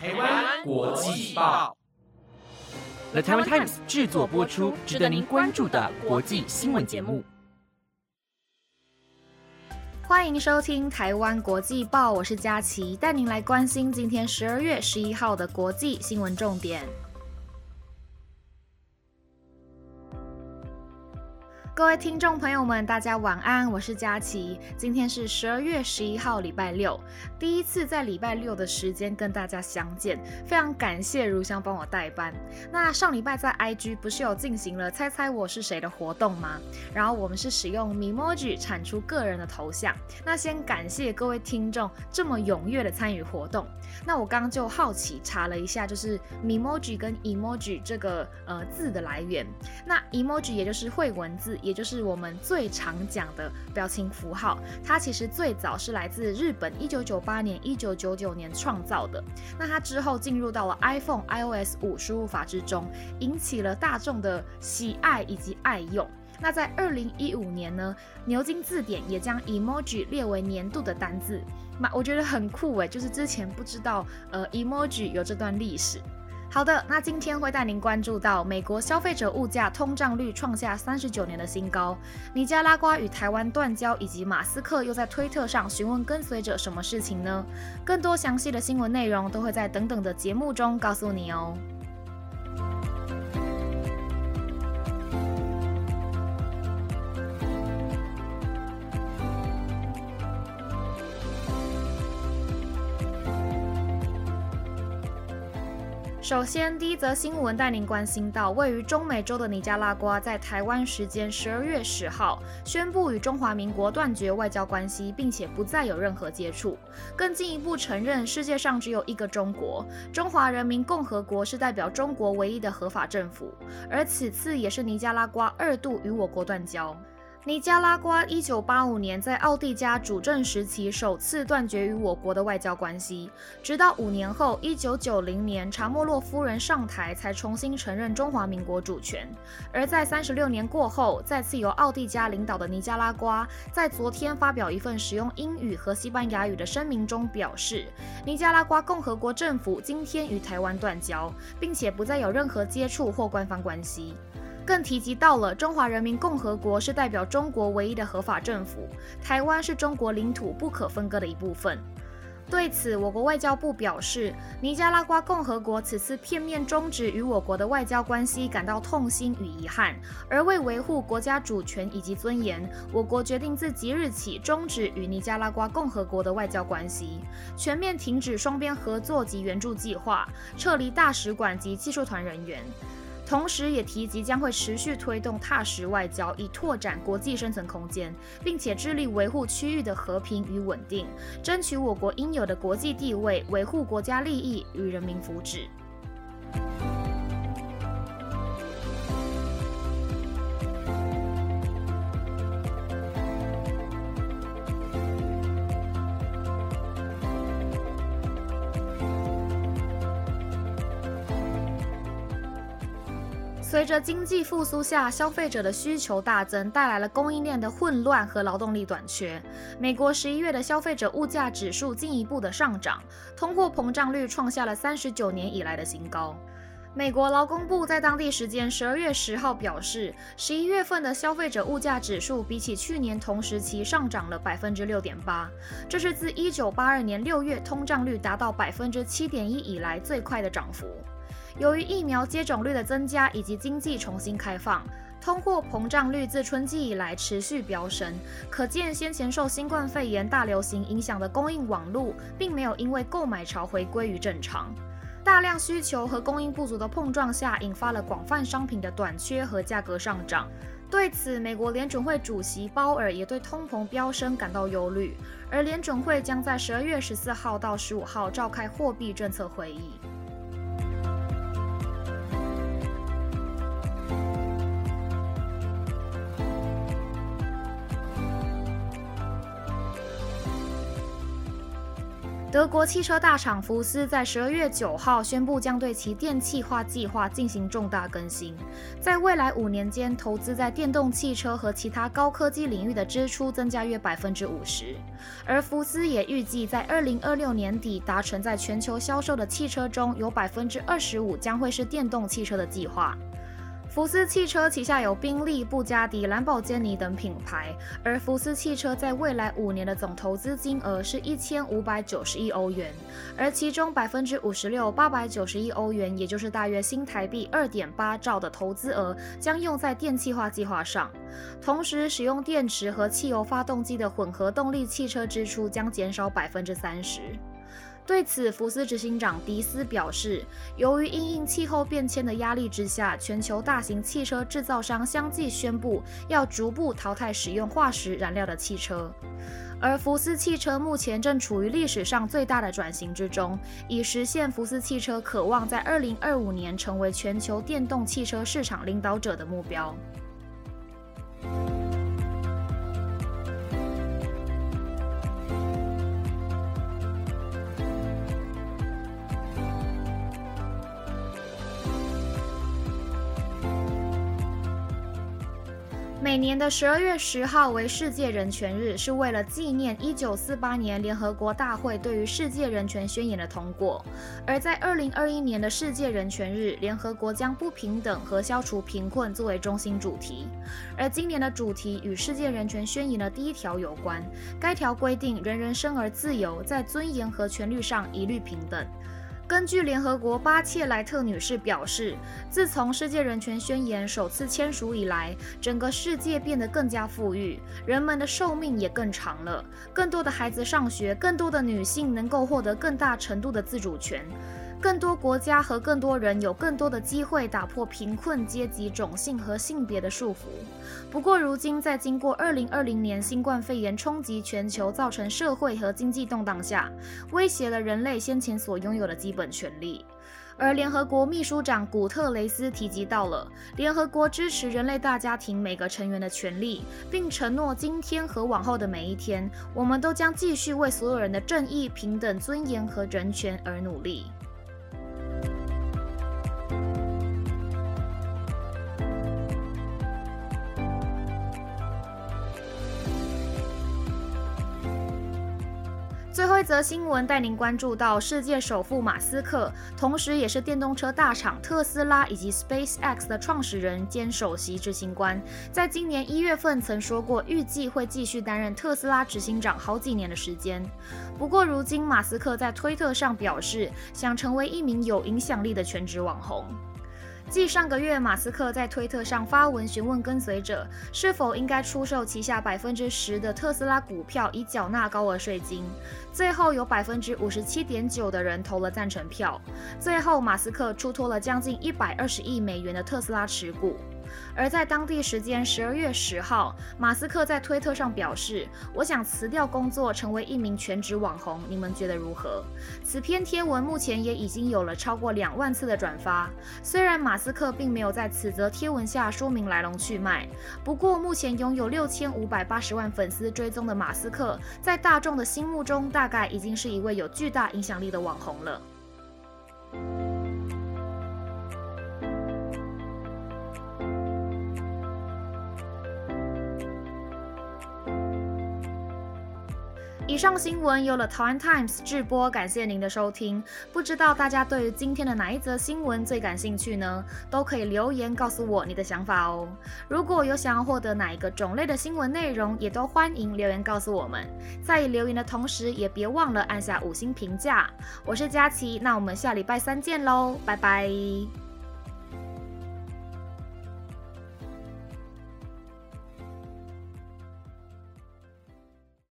台湾国际报，The Taiwan Times 制作播出，值得您关注的国际新闻节目。欢迎收听台湾国际报，我是佳琪，带您来关心今天十二月十一号的国际新闻重点。各位听众朋友们，大家晚安，我是佳琪。今天是十二月十一号，礼拜六，第一次在礼拜六的时间跟大家相见，非常感谢如香帮我代班。那上礼拜在 IG 不是有进行了猜猜我是谁的活动吗？然后我们是使用 Memoji 产出个人的头像。那先感谢各位听众这么踊跃的参与活动。那我刚刚就好奇查了一下，就是 Memoji 跟 Emoji 这个呃字的来源。那 Emoji 也就是会文字。也就是我们最常讲的表情符号，它其实最早是来自日本，一九九八年、一九九九年创造的。那它之后进入到了 iPhone iOS 五输入法之中，引起了大众的喜爱以及爱用。那在二零一五年呢，牛津字典也将 emoji 列为年度的单字。那我觉得很酷诶，就是之前不知道呃 emoji 有这段历史。好的，那今天会带您关注到美国消费者物价通胀率创下三十九年的新高，尼加拉瓜与台湾断交，以及马斯克又在推特上询问跟随者什么事情呢？更多详细的新闻内容都会在等等的节目中告诉你哦。首先，第一则新闻带您关心到，位于中美洲的尼加拉瓜在台湾时间十二月十号宣布与中华民国断绝外交关系，并且不再有任何接触，更进一步承认世界上只有一个中国，中华人民共和国是代表中国唯一的合法政府，而此次也是尼加拉瓜二度与我国断交。尼加拉瓜一九八五年在奥地加主政时期首次断绝与我国的外交关系，直到五年后一九九零年查莫洛夫人上台才重新承认中华民国主权。而在三十六年过后，再次由奥地加领导的尼加拉瓜在昨天发表一份使用英语和西班牙语的声明中表示，尼加拉瓜共和国政府今天与台湾断交，并且不再有任何接触或官方关系。更提及到了中华人民共和国是代表中国唯一的合法政府，台湾是中国领土不可分割的一部分。对此，我国外交部表示，尼加拉瓜共和国此次片面终止与我国的外交关系感到痛心与遗憾，而为维护国家主权以及尊严，我国决定自即日起终止与尼加拉瓜共和国的外交关系，全面停止双边合作及援助计划，撤离大使馆及技术团人员。同时，也提及将会持续推动踏实外交，以拓展国际生存空间，并且致力维护区域的和平与稳定，争取我国应有的国际地位，维护国家利益与人民福祉。随着经济复苏下消费者的需求大增，带来了供应链的混乱和劳动力短缺。美国十一月的消费者物价指数进一步的上涨，通货膨胀率创下了三十九年以来的新高。美国劳工部在当地时间十二月十号表示，十一月份的消费者物价指数比起去年同时期上涨了百分之六点八，这是自一九八二年六月通胀率达到百分之七点一以来最快的涨幅。由于疫苗接种率的增加以及经济重新开放，通货膨胀率自春季以来持续飙升。可见先前受新冠肺炎大流行影响的供应网络，并没有因为购买潮回归于正常。大量需求和供应不足的碰撞下，引发了广泛商品的短缺和价格上涨。对此，美国联准会主席鲍尔也对通膨飙升感到忧虑，而联准会将在十二月十四号到十五号召开货币政策会议。德国汽车大厂福斯在十二月九号宣布，将对其电气化计划进行重大更新，在未来五年间，投资在电动汽车和其他高科技领域的支出增加约百分之五十。而福斯也预计在二零二六年底达成，在全球销售的汽车中有百分之二十五将会是电动汽车的计划。福斯汽车旗下有宾利、布加迪、兰博基尼等品牌，而福斯汽车在未来五年的总投资金额是一千五百九十亿欧元，而其中百分之五十六八百九十亿欧元，也就是大约新台币二点八兆的投资额，将用在电气化计划上。同时，使用电池和汽油发动机的混合动力汽车支出将减少百分之三十。对此，福斯执行长迪斯表示，由于因应气候变迁的压力之下，全球大型汽车制造商相继宣布要逐步淘汰使用化石燃料的汽车，而福斯汽车目前正处于历史上最大的转型之中，以实现福斯汽车渴望在2025年成为全球电动汽车市场领导者的目标。每年的十二月十号为世界人权日，是为了纪念一九四八年联合国大会对于世界人权宣言的通过。而在二零二一年的世界人权日，联合国将不平等和消除贫困作为中心主题。而今年的主题与世界人权宣言的第一条有关，该条规定人人生而自由，在尊严和权利上一律平等。根据联合国巴切莱特女士表示，自从世界人权宣言首次签署以来，整个世界变得更加富裕，人们的寿命也更长了，更多的孩子上学，更多的女性能够获得更大程度的自主权。更多国家和更多人有更多的机会打破贫困、阶级、种姓和性别的束缚。不过，如今在经过2020年新冠肺炎冲击全球，造成社会和经济动荡下，威胁了人类先前所拥有的基本权利。而联合国秘书长古特雷斯提及到了联合国支持人类大家庭每个成员的权利，并承诺今天和往后的每一天，我们都将继续为所有人的正义、平等、尊严和人权而努力。一则新闻带您关注到世界首富马斯克，同时也是电动车大厂特斯拉以及 SpaceX 的创始人兼首席执行官，在今年一月份曾说过，预计会继续担任特斯拉执行长好几年的时间。不过，如今马斯克在推特上表示，想成为一名有影响力的全职网红。继上个月，马斯克在推特上发文询问跟随者是否应该出售旗下百分之十的特斯拉股票以缴纳高额税金，最后有百分之五十七点九的人投了赞成票，最后马斯克出脱了将近一百二十亿美元的特斯拉持股。而在当地时间十二月十号，马斯克在推特上表示：“我想辞掉工作，成为一名全职网红。你们觉得如何？”此篇贴文目前也已经有了超过两万次的转发。虽然马斯克并没有在此则贴文下说明来龙去脉，不过目前拥有六千五百八十万粉丝追踪的马斯克，在大众的心目中，大概已经是一位有巨大影响力的网红了。以上新闻由了台湾 Times 制播，感谢您的收听。不知道大家对于今天的哪一则新闻最感兴趣呢？都可以留言告诉我你的想法哦。如果有想要获得哪一个种类的新闻内容，也都欢迎留言告诉我们。在留言的同时，也别忘了按下五星评价。我是佳琪，那我们下礼拜三见喽，拜拜。